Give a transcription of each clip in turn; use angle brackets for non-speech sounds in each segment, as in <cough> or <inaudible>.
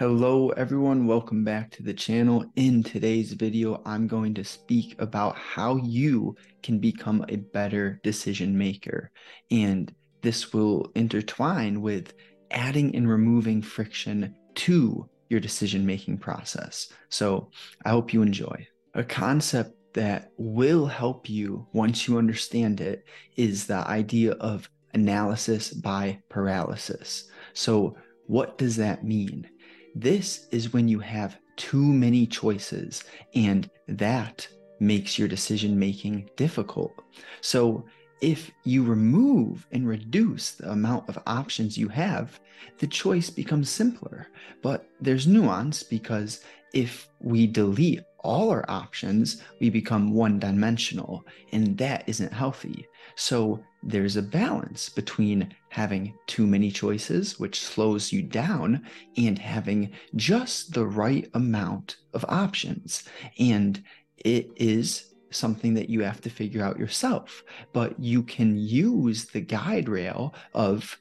Hello everyone, welcome back to the channel. In today's video, I'm going to speak about how you can become a better decision maker. And this will intertwine with adding and removing friction to your decision making process. So I hope you enjoy. A concept that will help you once you understand it is the idea of analysis by paralysis. So what does that mean? This is when you have too many choices, and that makes your decision making difficult. So, if you remove and reduce the amount of options you have, the choice becomes simpler. But there's nuance because if we delete all our options, we become one dimensional, and that isn't healthy. So there's a balance between having too many choices, which slows you down, and having just the right amount of options. And it is something that you have to figure out yourself, but you can use the guide rail of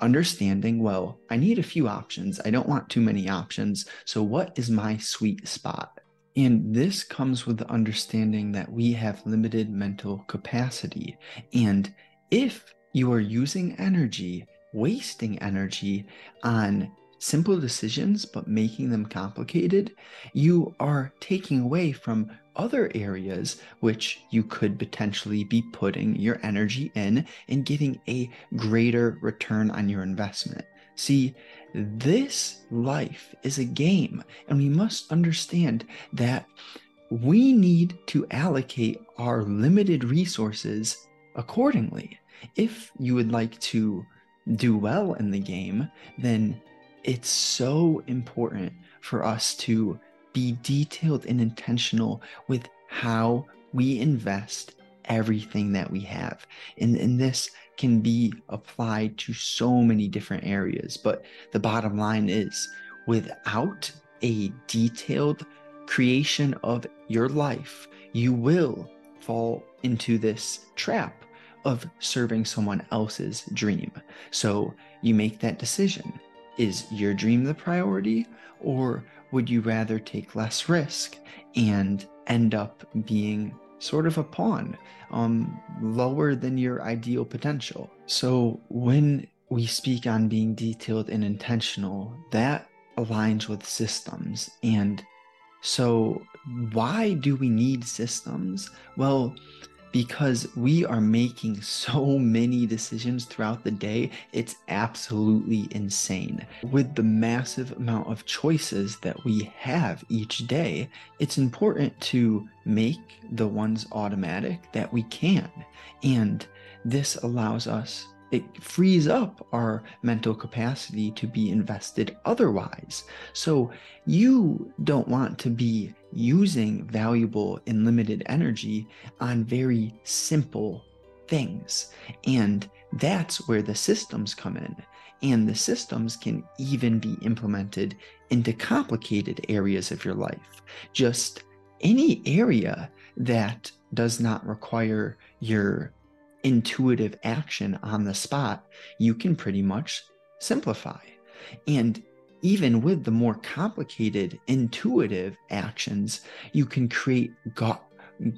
understanding well, I need a few options. I don't want too many options. So, what is my sweet spot? And this comes with the understanding that we have limited mental capacity. And if you are using energy, wasting energy on simple decisions but making them complicated, you are taking away from other areas which you could potentially be putting your energy in and getting a greater return on your investment. See, this life is a game, and we must understand that we need to allocate our limited resources accordingly. If you would like to do well in the game, then it's so important for us to be detailed and intentional with how we invest everything that we have. And, and this can be applied to so many different areas. But the bottom line is without a detailed creation of your life, you will fall into this trap of serving someone else's dream. So you make that decision. Is your dream the priority, or would you rather take less risk and end up being sort of a pawn, um, lower than your ideal potential? So when we speak on being detailed and intentional, that aligns with systems. And so, why do we need systems? Well, because we are making so many decisions throughout the day, it's absolutely insane. With the massive amount of choices that we have each day, it's important to make the ones automatic that we can. And this allows us it frees up our mental capacity to be invested otherwise. So you don't want to be using valuable and limited energy on very simple things. And that's where the systems come in. And the systems can even be implemented into complicated areas of your life. Just any area that does not require your intuitive action on the spot, you can pretty much simplify. And even with the more complicated intuitive actions, you can create gu-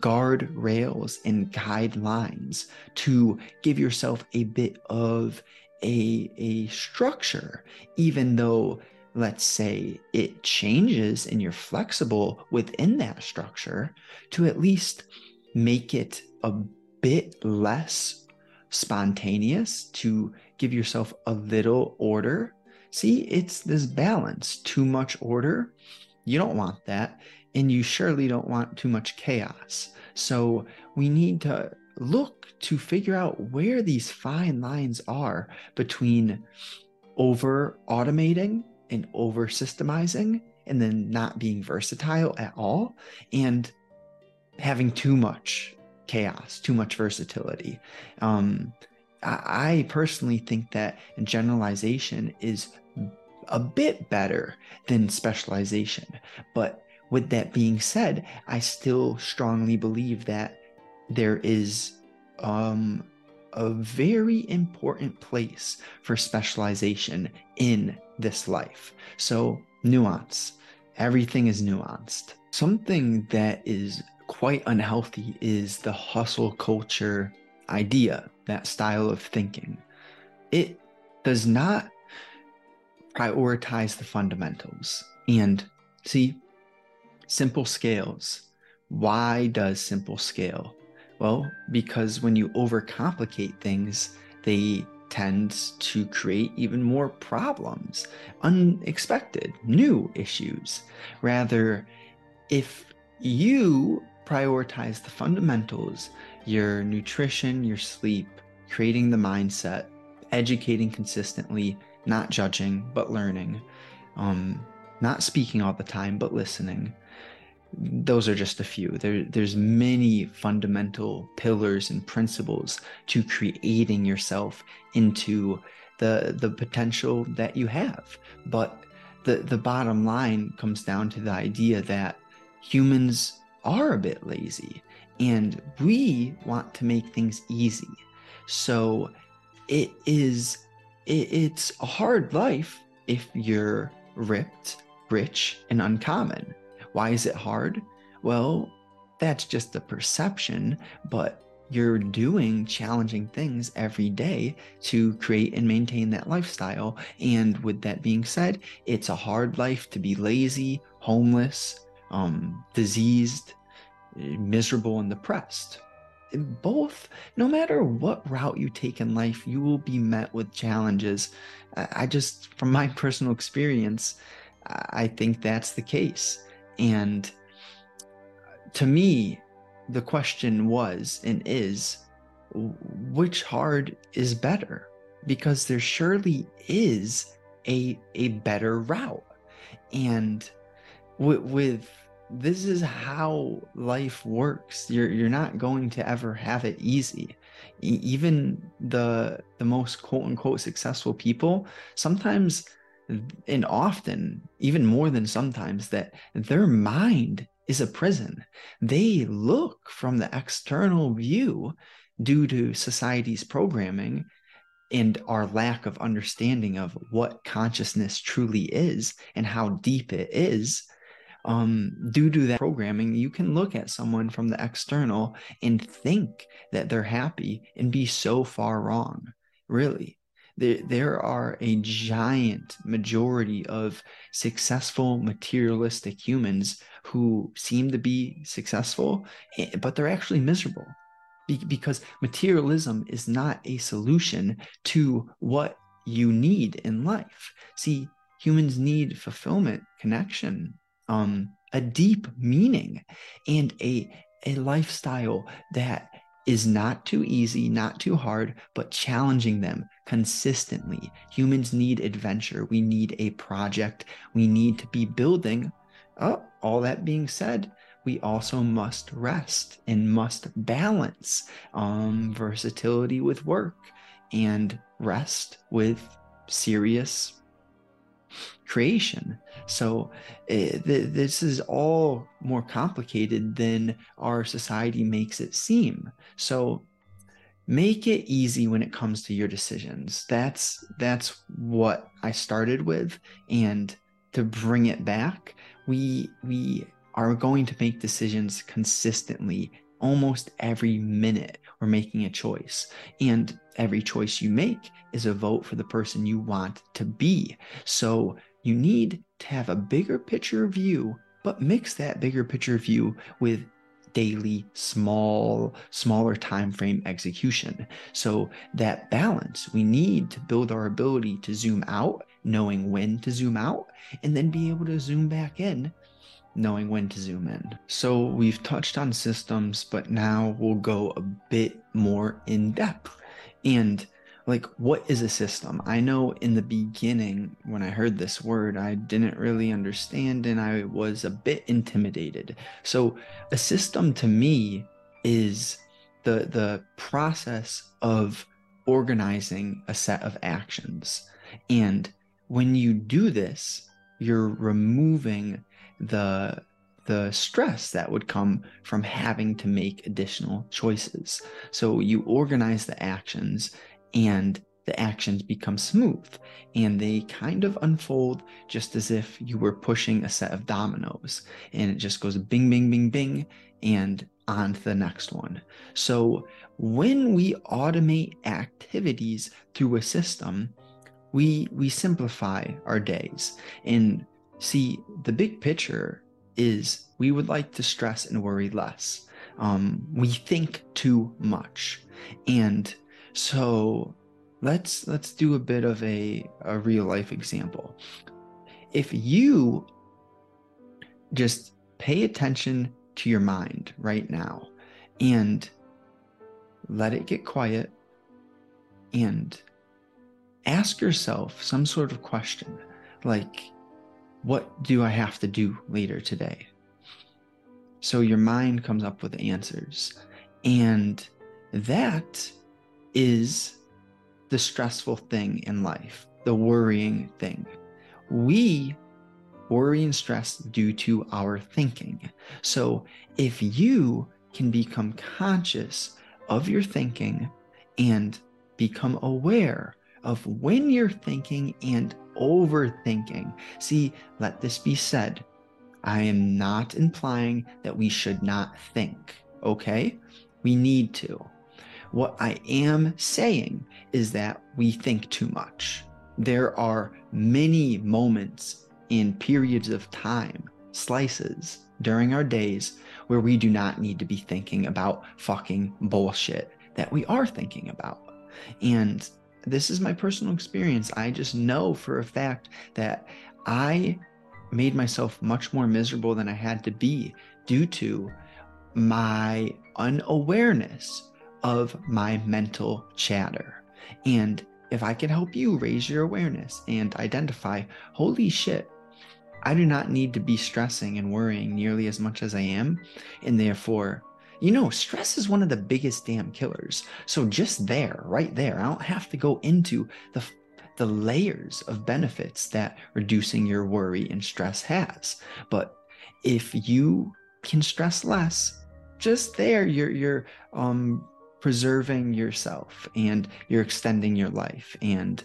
guard rails and guidelines to give yourself a bit of a, a structure, even though let's say it changes and you're flexible within that structure to at least make it a bit less spontaneous to give yourself a little order. See, it's this balance. Too much order, you don't want that. And you surely don't want too much chaos. So we need to look to figure out where these fine lines are between over automating and over systemizing and then not being versatile at all and having too much chaos, too much versatility. Um, I, personally think that generalization is a bit better than specialization. But with that being said, I still strongly believe that there is um, a very important place for specialization in this life. So nuance. Everything is nuanced. Something that is quite unhealthy is the hustle culture idea, that style of thinking. It does not prioritize the fundamentals. And see, simple scales. Why does simple scale? Well, because when you overcomplicate things, they tend to create even more problems, unexpected, new issues. Rather, if you prioritize the fundamentals, your nutrition, your sleep, creating the mindset, educating consistently, not judging, but learning, um, not speaking all the time, but listening. Those are just a few. There, there's many fundamental pillars and principles to creating yourself into the the potential that you have. But the the bottom line comes down to the idea that humans are a bit lazy and we want to make things easy. So it is it's a hard life if you're ripped, rich, and uncommon. Why is it hard? Well, that's just the perception, but you're doing challenging things every day to create and maintain that lifestyle. And with that being said, it's a hard life to be lazy, homeless, um, diseased, miserable, and depressed both, no matter what route you take in life, you will be met with challenges. I just, from my <laughs> personal experience, I think that's the case. And uh, to me, the question was and is which hard is better? Because there surely is a, a better route. And with, with this is how life works. You're you're not going to ever have it easy. E- even the the most quote unquote successful people sometimes and often even more than sometimes that their mind is a prison. They look from the external view due to society's programming and our lack of understanding of what consciousness truly is and how deep it is um, due to that programming, you can look at someone from the external and think that they're happy and be so far wrong. Really, there, there are a giant majority of successful materialistic humans who seem to be successful, eh, but they're actually miserable because materialism is not a solution to what you need in life. See, humans need fulfillment, connection, um, a deep meaning and a a lifestyle that is not too easy, not too hard, but challenging them consistently. Humans need adventure. We need a project. We need to be building. Oh, all that being said, we also must rest and must balance um, versatility with work and rest with serious creation. So uh, th- this is all more complicated than our society makes it seem. So make it easy when it comes to your decisions. That's that's what I started with and to bring it back, we we are going to make decisions consistently almost every minute we're making a choice. And every choice you make is a vote for the person you want to be. So you need to have a bigger picture view, but mix that bigger picture view with daily small smaller time frame execution so that balance we need to build our ability to zoom out knowing when to zoom out and then be able to zoom back in knowing when to zoom in. So we've touched on systems, but now we'll go a bit more in depth. And like, what is a system? I know in the beginning, when I heard this word, I didn't really understand and I was a bit intimidated. So, a system to me is the, the process of organizing a set of actions. And when you do this, you're removing the the stress that would come from having to make additional choices. So you organize the actions and the actions become smooth and they kind of unfold just as if you were pushing a set of dominoes and it just goes bing, bing, bing, bing, and on to the next one. So when we automate activities through a system, we we simplify our days and see the big picture is we would like to stress and worry less. Um, we think too much, and so let's let's do a bit of a, a real life example. If you just pay attention to your mind right now and let it get quiet and ask yourself some sort of question like what do i have to do later today? So your mind comes up with answers and that is the stressful thing in life, the worrying thing. We worry and stress due to our thinking. So if you can become conscious of your thinking and become aware of when you're thinking and overthinking. See, let this be said. I am not implying that we should not think, okay? We need to. What I am saying is that we think too much. There are many moments in periods of time, slices during our days where we do not need to be thinking about fucking bullshit that we are thinking about. And this is my personal experience. I just know for a fact that I made myself much more miserable than I had to be due to my unawareness of my mental chatter. And if I can help you raise your awareness and identify, holy shit, I do not need to be stressing and worrying nearly as much as I am. And therefore, you know, stress is one of the biggest damn killers. So just there, right there, I don't have to go into the the layers of benefits that reducing your worry and stress has. But if you can stress less, just there, you're you're um preserving yourself and you're extending your life. And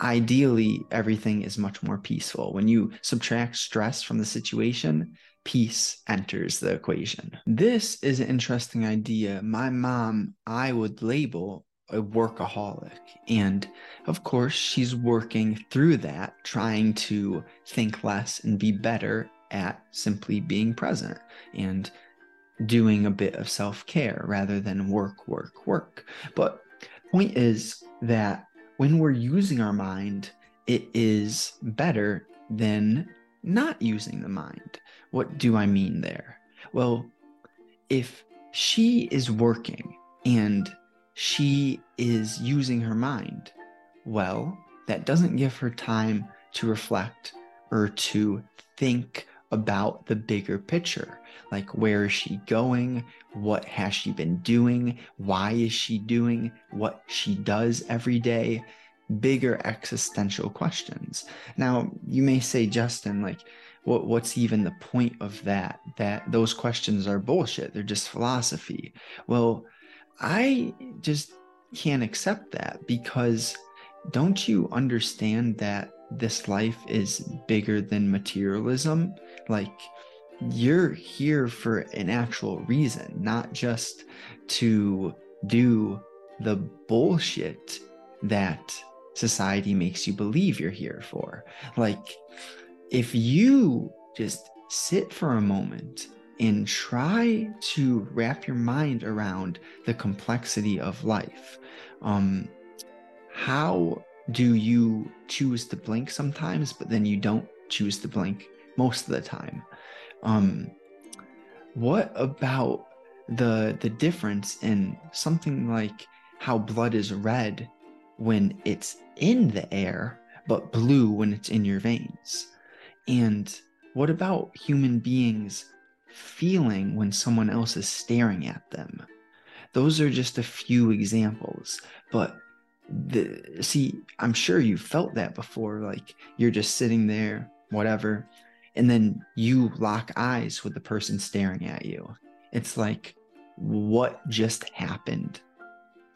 ideally everything is much more peaceful. When you subtract stress from the situation peace enters the equation. This is an interesting idea. My mom i would label a workaholic. And of course she's working through that trying to think less and be better at simply being present. And doing a bit of self care rather than work, work, work. But point is that when we're using our mind, it is better than not using the mind. What do I mean there? Well, if she is working and she is using her mind, well, that doesn't give her time to reflect or to think about the bigger picture. Like, where is she going? What has she been doing? Why is she doing what she does every day? Bigger existential questions. Now, you may say, Justin, like, what, what's even the point of that? That those questions are bullshit. They're just philosophy. Well, I just can't accept that because don't you understand that this life is bigger than materialism. Like, you're here for an actual reason, not just to do the bullshit that society makes you believe you're here for. Like, if you just sit for a moment and try to wrap your mind around the complexity of life, um, how do you choose to blink sometimes, but then you don't choose to blink most of the time? Um, what about the the difference in something like how blood is red when it's in the air, but blue when it's in your veins? And what about human beings feeling when someone else is staring at them? Those are just a few examples, but the see i'm sure you felt that before like you're just sitting there whatever and then you lock eyes with the person staring at you it's like what just happened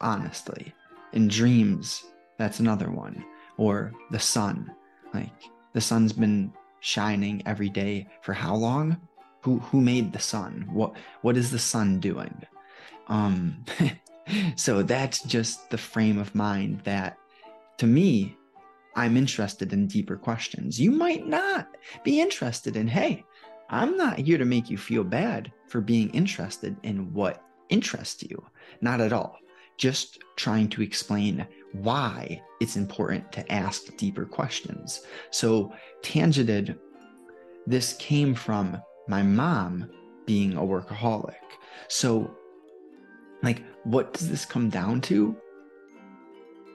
honestly in dreams That's another one. Or the sun. Like the sun's been shining every day for how long? Who who made the sun? What what is the sun doing? Um <laughs> so that's just the frame of mind that to me I'm interested in deeper questions. You might not be interested in, hey, I'm not here to make you feel bad for being interested in what interests you. Not at all. Just trying to explain why it's important to ask deeper questions. So, tangented, this came from my mom being a workaholic. So, like, what does this come down to?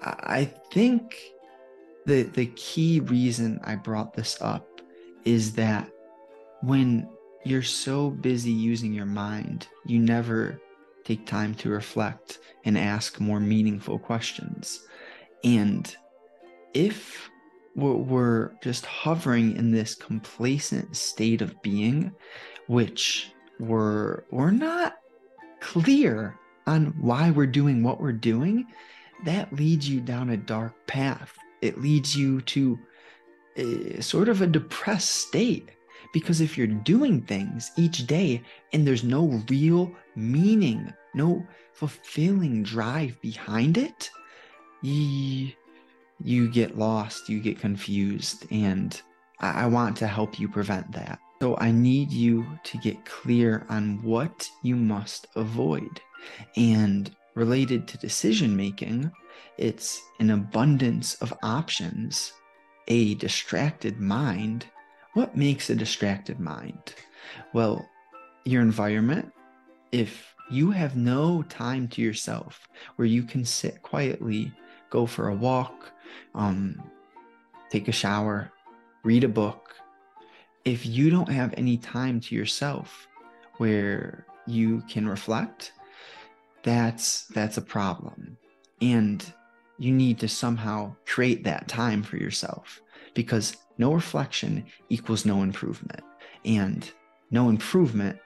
I think the the key reason I brought this up is that when you're so busy using your mind, you never take time to reflect and ask more meaningful questions. And if we're just hovering in this complacent state of being, which we're we're not clear on why we're doing what we're doing, that leads you down a dark path. It leads you to a, sort of a depressed state because if you're doing things each day and there's no real meaning, no fulfilling drive behind it, you, you get lost, you get confused. And I, I want to help you prevent that. So I need you to get clear on what you must avoid. And related to decision making, it's an abundance of options, a distracted mind. What makes a distracted mind? Well, your environment. If you have no time to yourself where you can sit quietly, go for a walk, um, take a shower, read a book, if you don't have any time to yourself where you can reflect, that's that's a problem. And you need to somehow create that time for yourself because no reflection equals no improvement. And no improvement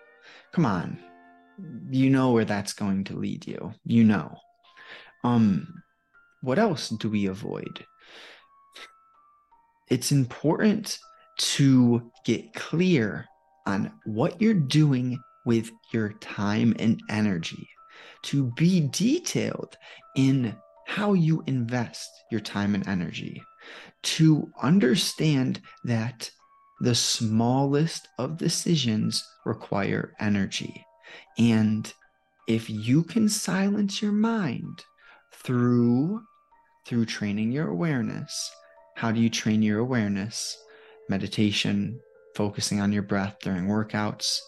come on you know where that's going to lead you. You know. Um what else do we avoid? It's important to get clear on what you're doing with your time and energy to be detailed in how you invest your time and energy, to understand that the smallest of decisions require energy. And if you can silence your mind through through training your awareness, how do you train your awareness? Meditation, focusing on your breath during workouts,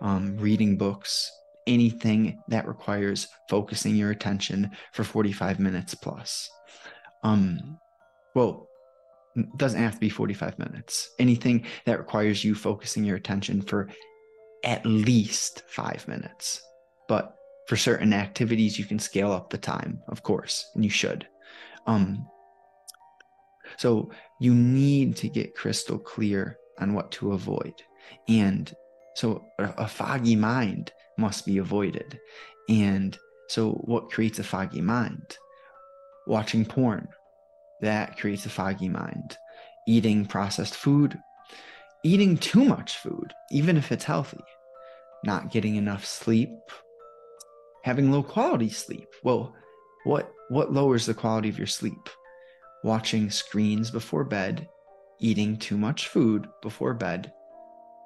um, reading books, anything that requires focusing your attention for 45 minutes plus. Um, well, doesn't have to be 45 minutes. Anything that requires you focusing your attention for at least five minutes. But for certain activities, you can scale up the time, of course, and you should. Um, so you need to get crystal clear on what to avoid. And so a, foggy mind must be avoided. And so, what creates a foggy mind? Watching porn, that creates a foggy mind. Eating processed food, eating too much food, even if it's healthy, not getting enough sleep, having low quality sleep. Well, what what lowers the quality of your sleep? Watching screens before bed, eating too much food before bed,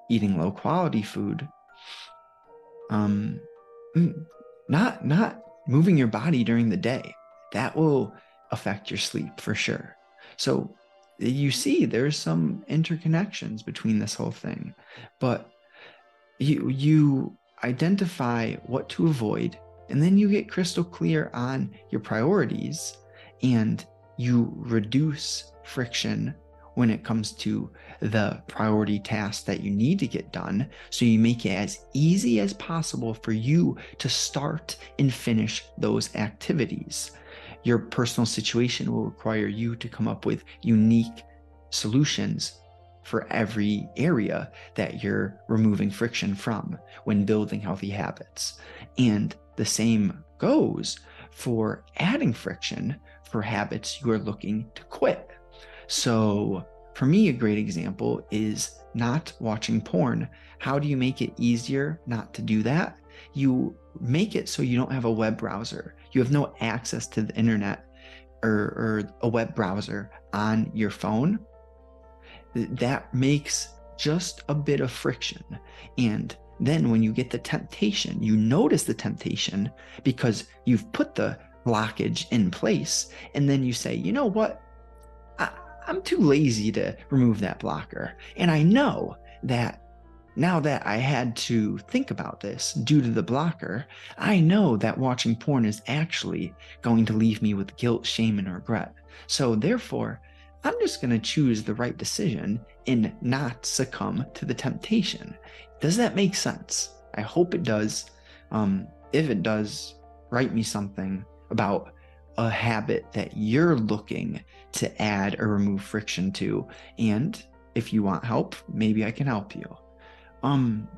eating low quality food, um, mm, not not moving your body during the day. That will affect your sleep for sure. So you see there's some interconnections between this whole thing, but you you identify what to avoid and then you get crystal clear on your priorities and you reduce friction when it comes to the priority tasks that you need to get done. So you make it as easy as possible for you to start and finish those activities. Your personal situation will require you to come up with unique solutions for every area that you're removing friction from when building healthy habits. And the same goes for adding friction for habits you are looking to quit. So, for me, a great example is not watching porn. How do you make it easier not to do that? You make it so you don't have a web browser. You have no access to the internet or, or a web browser on your phone. That makes just a bit of friction. And then when you get the temptation, you notice the temptation because you've put the blockage in place. And then you say, you know what? I, I'm too lazy to remove that blocker. And I know that now that I had to think about this due to the blocker, I know that watching porn is actually going to leave me with guilt, shame, and regret. So, therefore, I'm just going to choose the right decision and not succumb to the temptation. Does that make sense? I hope it does. Um, if it does, write me something about a habit that you're looking to add or remove friction to. And if you want help, maybe I can help you. Um,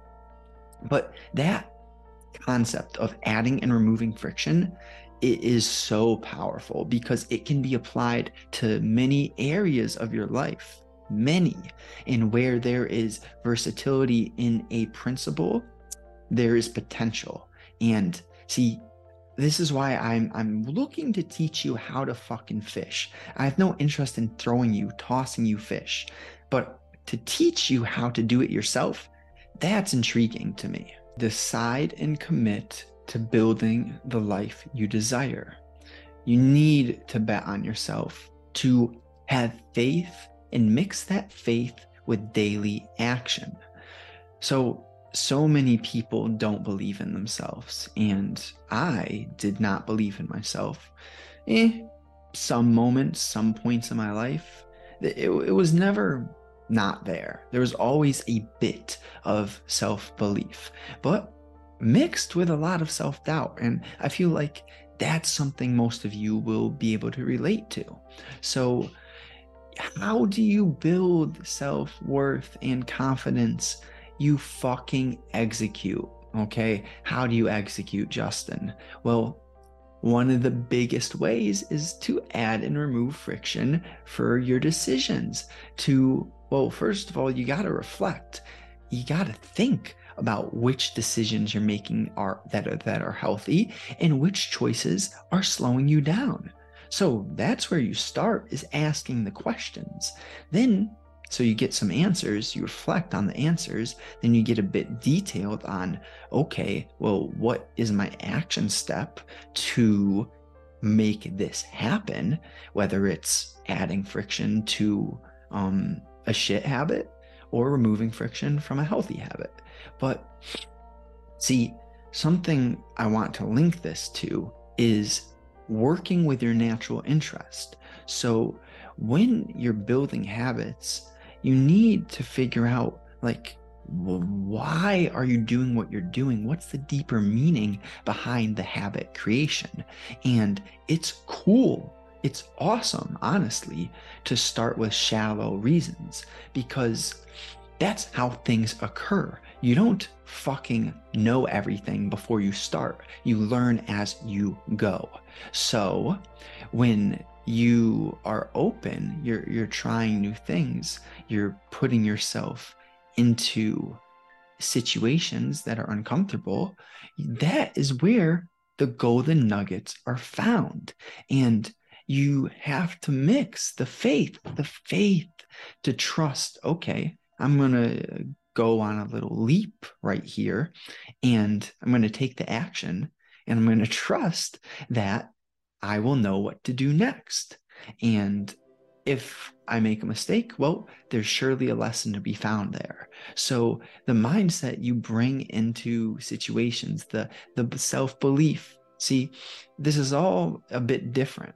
but that concept of adding and removing friction it is so powerful because it can be applied to many areas of your life many and where there is versatility in a principle there is potential and see this is why I'm I'm looking to teach you how to fucking fish. I have no interest in throwing you, tossing you fish, but to teach you how to do it yourself, that's intriguing to me. Decide and commit to building the life you desire. You need to bet on yourself, to have faith and mix that faith with daily action. So, so many people don't believe in themselves, and I did not believe in myself. Eh, some moments, some points in my life, it, it was never not there. There was always a bit of self belief, but mixed with a lot of self doubt. And I feel like that's something most of you will be able to relate to. So, how do you build self worth and confidence? You fucking execute. Okay. How do you execute, Justin? Well, one of the biggest ways is to add and remove friction for your decisions, to well, first of all, you got to reflect. You got to think about which decisions you're making are that are that are healthy and which choices are slowing you down. So that's where you start is asking the questions. Then so you get some answers, you reflect on the answers, then you get a bit detailed on okay, well, what is my action step to make this happen, whether it's adding friction to um, a shit habit or removing friction from a healthy habit. But see, something I want to link this to is working with your natural interest. So when you're building habits, you need to figure out like why are you doing what you're doing? What's the deeper meaning behind the habit creation? And it's cool it's awesome, honestly, to start with shallow reasons because that's how things occur. You don't fucking know everything before you start. You learn as you go. So, when you are open, you're you're trying new things, you're putting yourself into situations that are uncomfortable, that is where the golden nuggets are found. And you have to mix the faith, the faith to trust, okay, I'm going to go on a little leap right here and I'm going to take the action and I'm going to trust that I will know what to do next. And if I make a mistake, well, there's surely a lesson to be found there. So the mindset you bring into situations, the the self-belief, see, this is all a bit different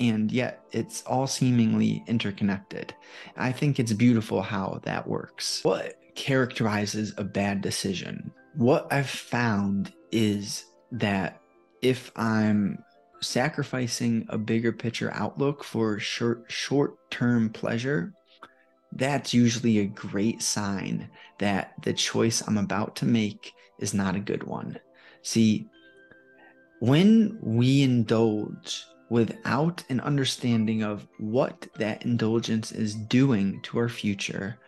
and yet it's all seemingly interconnected. I think it's beautiful how that works. What characterizes a bad decision? What I've found is that if I'm sacrificing a bigger picture outlook for short short-term pleasure, that's usually a great sign that the choice I'm about to make is not a good one. See, when we indulge without an understanding of what that indulgence is doing to our future,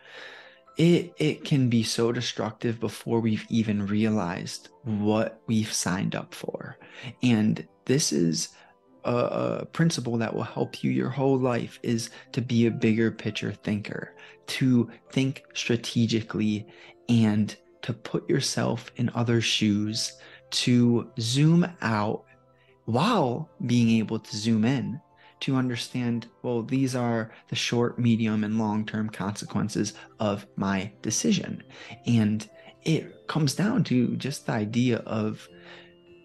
it it can be so destructive before we've even realized what we've signed up for. And this is a, a, principle that will help you your whole life is to be a bigger picture thinker, to think strategically and to put yourself in other shoes, to zoom out while being able to zoom in to understand well, these are the short, medium, and long term consequences of my decision. And it comes down to just the idea of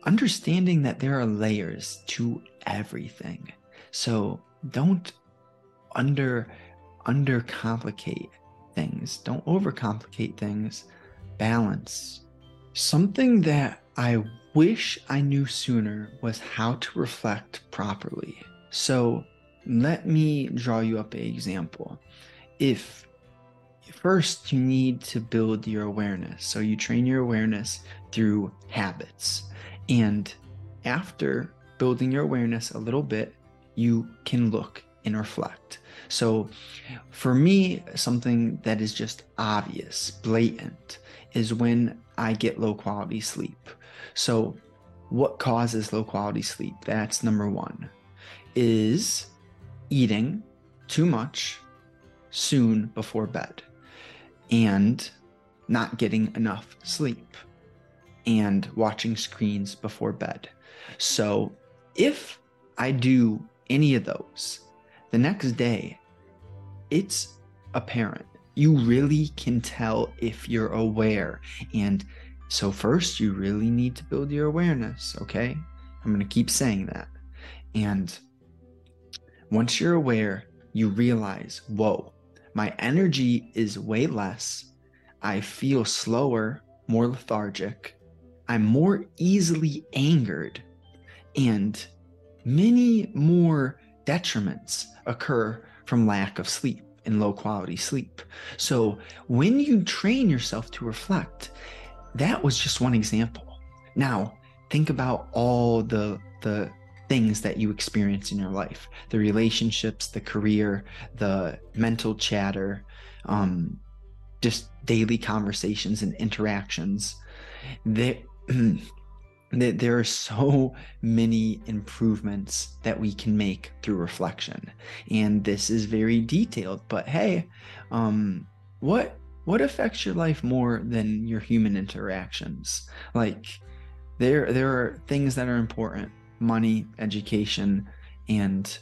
understanding that there are layers to everything. So don't under undercomplicate things. Don't overcomplicate things. Balance. Something that I wish I knew sooner was how to reflect properly. So let me draw you up an example. If first you need to build your awareness, so you train your awareness through habits. And after building your awareness a little bit, you can look and reflect. So, for me, something that is just obvious, blatant, is when I get low quality sleep. So, what causes low quality sleep? That's number one is eating too much soon before bed and not getting enough sleep and watching screens before bed. So, if I do any of those, the next day, it's apparent. You really can tell if you're aware. And so, first, you really need to build your awareness, okay? I'm going to keep saying that. And once you're aware, you realize, whoa, my energy is way less. I feel slower, more lethargic. I'm more easily angered. And many more detriments occur from lack of sleep and low quality sleep. So when you train yourself to reflect, that was just one example. Now, think about all the the things that you experience in your life the relationships the career the mental chatter um, just daily conversations and interactions <clears throat> there, there are so many improvements that we can make through reflection and this is very detailed but hey um, what what affects your life more than your human interactions like there there are things that are important money, education, and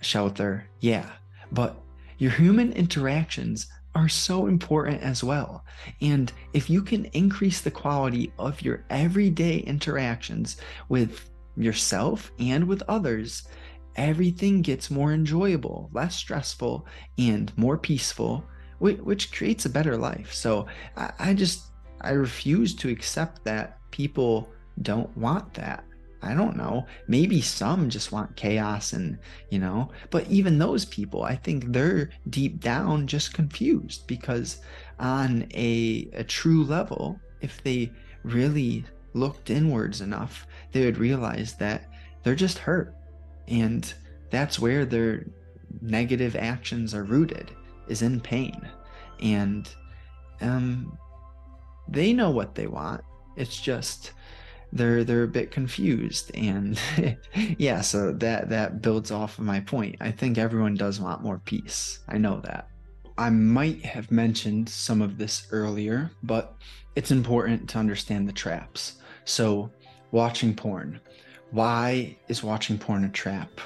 shelter. Yeah. But your human interactions are so important as well. And if you can increase the quality of your everyday interactions with yourself and with others, everything gets more enjoyable, less stressful, and more peaceful, which, creates a better life. So I just, I refuse to accept that people don't want that. I don't know. Maybe some just want chaos and, you know, but even those people, I think they're deep down just confused because on a, a true level, if they really looked inwards enough, they would realize that they're just hurt. And that's where their negative actions are rooted, is in pain. And um, they know what they want. It's just they're they're a bit confused. And <laughs> yeah so that that builds off of my point. I think everyone does want more peace. I know that. I might have mentioned some of this earlier but it's important to understand the traps. So watching porn. Why is watching porn a trap?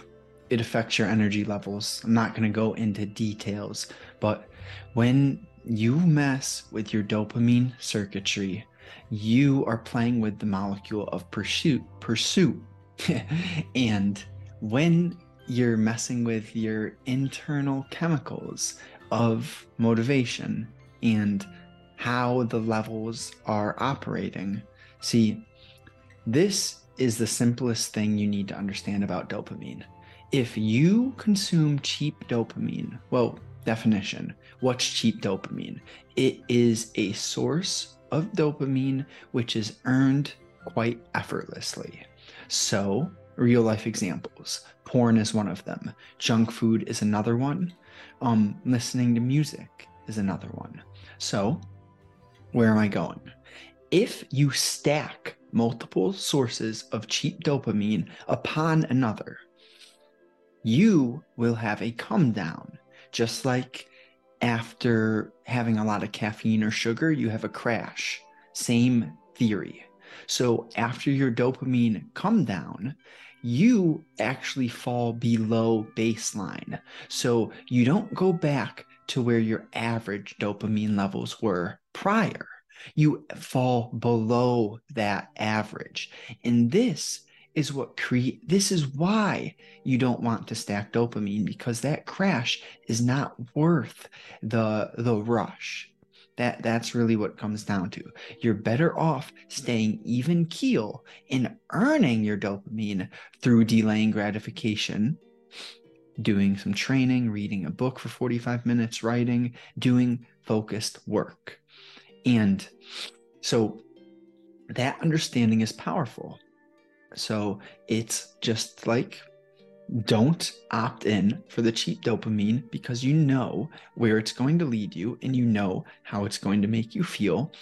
It affects your energy levels. I'm not going to go into details but when you mess with your dopamine circuitry you are playing with the molecule of pursuit pursuit <laughs> and when you're messing with your internal chemicals of motivation and how the levels are operating see this is the simplest thing you need to understand about dopamine. If you consume cheap dopamine well definition what's cheap dopamine? It is a source of dopamine, which is earned quite effortlessly. So, real life examples. Porn is one of them. Junk food is another one. Um, listening to music is another one. So, where am I going? If you stack multiple sources of cheap dopamine upon another, you will have a come down, just like after having a lot of caffeine or sugar, you have a crash. Same theory. So after your dopamine come down, you actually fall below baseline. So you don't go back to where your average dopamine levels were prior. You fall below that average. And this is what create this is why you don't want to stack dopamine because that crash is not worth the the rush. That that's really what comes down to. You're better off staying even keel and earning your dopamine through delaying gratification doing some training reading a book for 45 minutes writing doing focused work. And so that understanding is powerful so it's just like don't opt in for the cheap dopamine because you know where it's going to lead you and you know how it's going to make you feel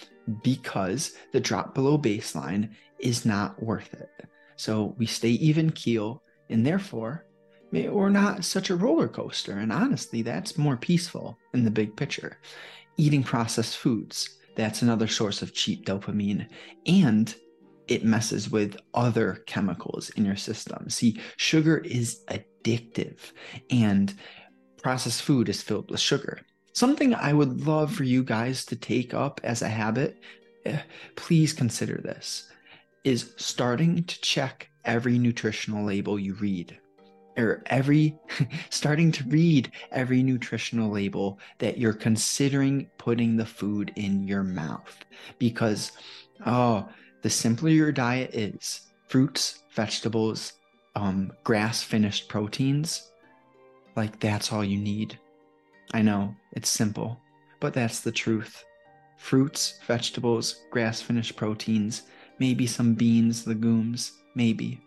because the drop below baseline is not worth it. So we stay even keel and therefore we're not such a roller coaster. And honestly, that's more peaceful in the big picture. Eating processed foods, that's another source of cheap dopamine. And it messes with other chemicals in your system. See, sugar is addictive and processed food is filled with sugar. Something I would love for you guys to take up as a habit, eh, please consider this, is starting to check every nutritional label you read or every <laughs> starting to read every nutritional label that you're considering putting the food in your mouth because oh the simpler your diet is fruits, vegetables, um, grass finished proteins like that's all you need. I know it's simple, but that's the truth. Fruits, vegetables, grass finished proteins, maybe some beans, legumes, maybe.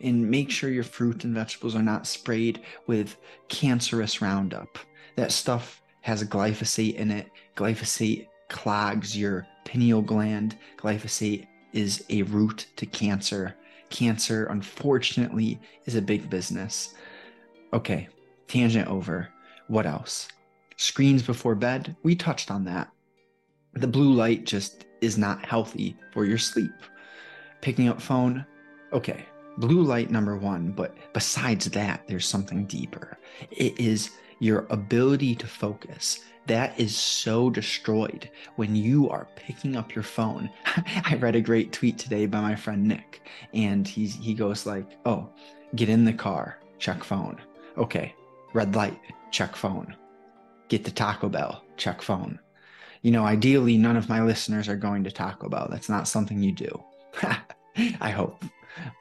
And make sure your fruit and vegetables are not sprayed with cancerous Roundup. That stuff has glyphosate in it. Glyphosate clogs your pineal gland. Glyphosate is a route to cancer. Cancer, unfortunately, is a big business. Okay, tangent over. What else? Screens before bed, we touched on that. The blue light just is not healthy for your sleep. Picking up phone, okay, blue light number one, but besides that, there's something deeper. It is your ability to focus, that is so destroyed when you are picking up your phone. <laughs> I read a great tweet today by my friend Nick, and he's he goes like, "Oh, get in the car, check phone. Okay, red light, check phone. Get to Taco Bell, check phone." You know, ideally, none of my listeners are going to Taco Bell. That's not something you do. <laughs> I hope.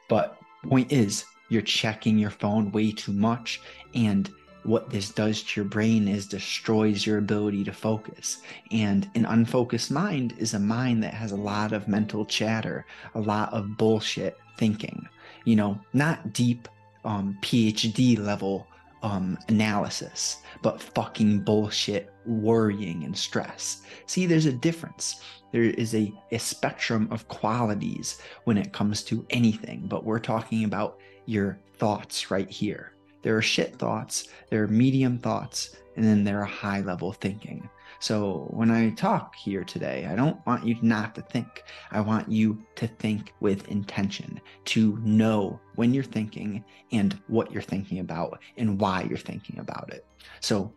But point is, you're checking your phone way too much, and what this does to your brain is destroys your ability to focus. And an unfocused mind is a mind that has a lot of mental chatter, a lot of bullshit thinking, you know, not deep um, PhD level um, analysis, but fucking bullshit worrying and stress. See, there's a difference. There is a, a spectrum of qualities when it comes to anything, but we're talking about your thoughts right here. There are shit thoughts, there are medium thoughts, and then there are high level thinking. So when I talk here today, I don't want you not to think. I want you to think with intention, to know when you're thinking and what you're thinking about and why you're thinking about it. So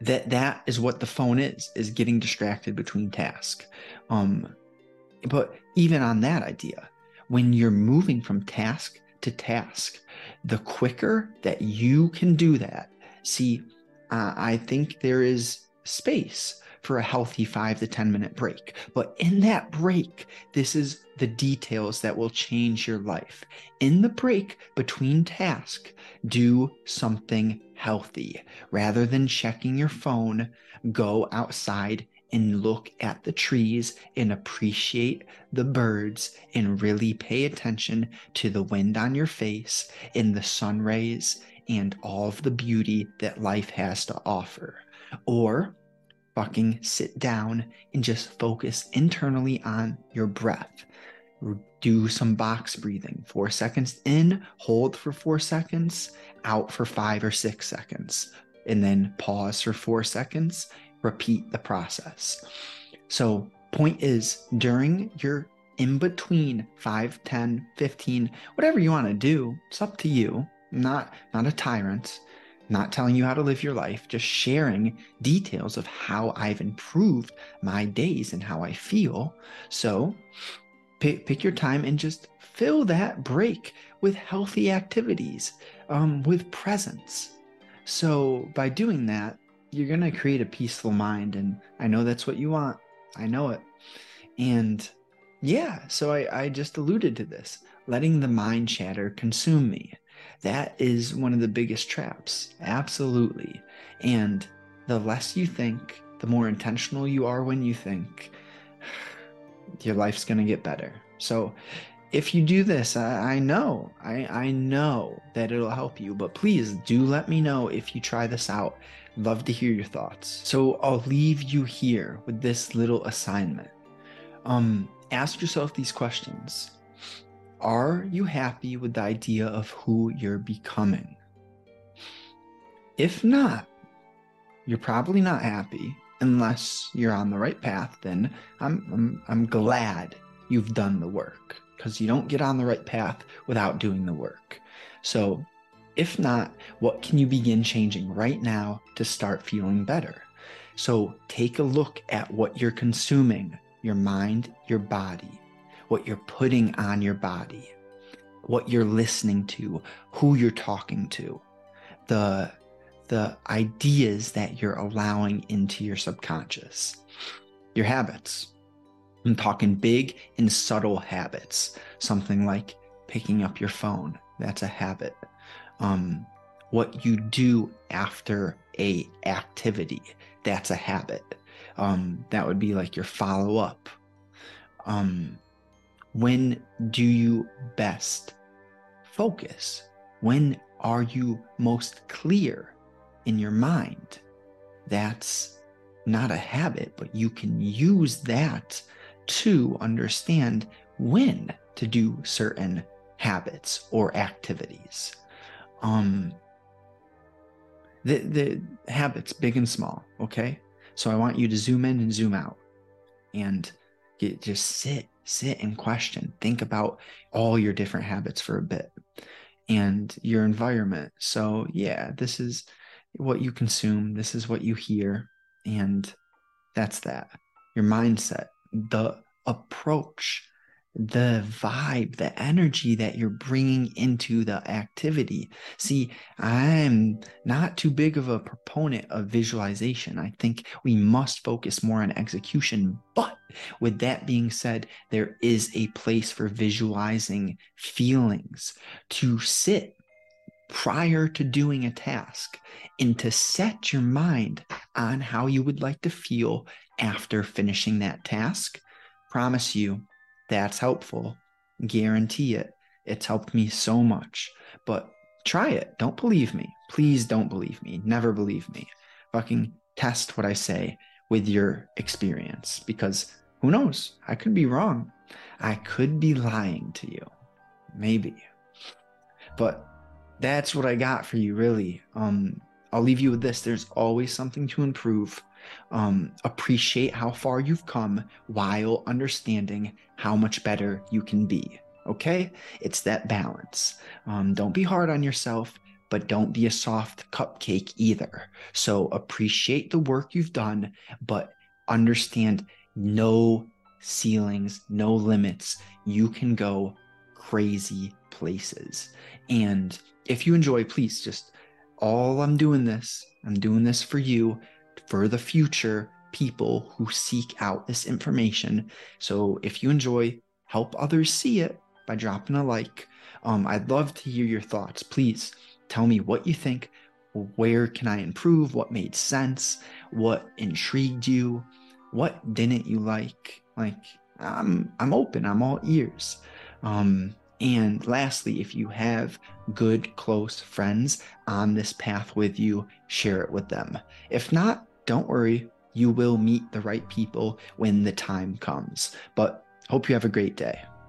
that that is what the phone is is getting distracted between tasks. Um but even on that idea, when you're moving from task to task. The quicker that you can do that, see, uh, I think there is space for a healthy five to 10 minute break. But in that break, this is the details that will change your life. In the break between tasks, do something healthy. Rather than checking your phone, go outside and look at the trees and appreciate the birds and really pay attention to the wind on your face and the sun rays and all of the beauty that life has to offer. Or fucking sit down and just focus internally on your breath. Do some box breathing. Four seconds in, hold for four seconds, out for five or six seconds, and then pause for four seconds. Repeat the process. So, point is during your in between 5, 10, 15, whatever you want to do, it's up to you not not a tyrant, not telling you how to live your life, just sharing details of how I've improved my days and how I feel. So pick, pick your time and just fill that break with healthy activities, um, with presence. So by doing that, you're going to create a peaceful mind. And I know that's what you want. I know it. And yeah, so I, I just alluded to this letting the mind chatter consume me. That is one of the biggest traps. Absolutely. And the less you think, the more intentional you are when you think, <sighs> your life's going to get better. So, if you do this, I, I, know, I, I know that it'll help you, but please do let me know if you try this out. Love to hear your thoughts. So I'll leave you here with this little assignment. Um, ask yourself these questions. Are you happy with the idea of who you're becoming? If not, you're probably not happy unless you're on the right path. Then I'm, I'm, I'm glad you've done the work because you don't get on the right path without doing the work. So, if not, what can you begin changing right now to start feeling better? So, take a look at what you're consuming your mind, your body what you're putting on your body, what you're listening to, who you're talking to, the the ideas that you're allowing into your subconscious, your habits. I'm talking big and subtle habits, something like picking up your phone. That's a habit. Um, what you do after a activity, that's a habit. Um, that would be like your follow up. Um, when do you best focus? When are you most clear in your mind? That's not a habit, but you can use that to understand when to do certain habits or activities. Um, the, the habits, big and small, okay? So I want you to zoom in and zoom out and get, just sit sit and question. Think about all your different habits for a bit and your environment. So yeah this is what you consume this is what you hear and that's that. Your mindset the approach the vibe, the energy that you're bringing into the activity. See, I'm not too big of a proponent of visualization. I think we must focus more on execution. But with that being said, there is a place for visualizing feelings to sit prior to doing a task and to set your mind on how you would like to feel after finishing that task. Promise you, that's helpful. Guarantee it. It's helped me so much. But try it. Don't believe me. Please don't believe me. Never believe me. Fucking test what I say with your experience because who knows? I could be wrong. I could be lying to you. Maybe. But that's what I got for you, really. Um, I'll leave you with this. There's always something to improve. Um, appreciate how far you've come while understanding how much better you can be. Okay? It's that balance. Um, don't be hard on yourself, but don't be a soft cupcake either. So appreciate the work you've done, but understand no ceilings, no limits. You can go crazy places. And if you enjoy, please just all I'm doing this, I'm doing this for you, for the future people who seek out this information. So if you enjoy, help others see it by dropping a like. Um, I'd love to hear your thoughts. Please tell me what you think. Where can I improve? What made sense? What intrigued you? what didn't you like? Like, I'm I'm open. I'm all ears. Um, and lastly, if you have good close friends on this path with you, share it with them. If not, don't worry. You will meet the right people when the time comes. But hope you have a great day.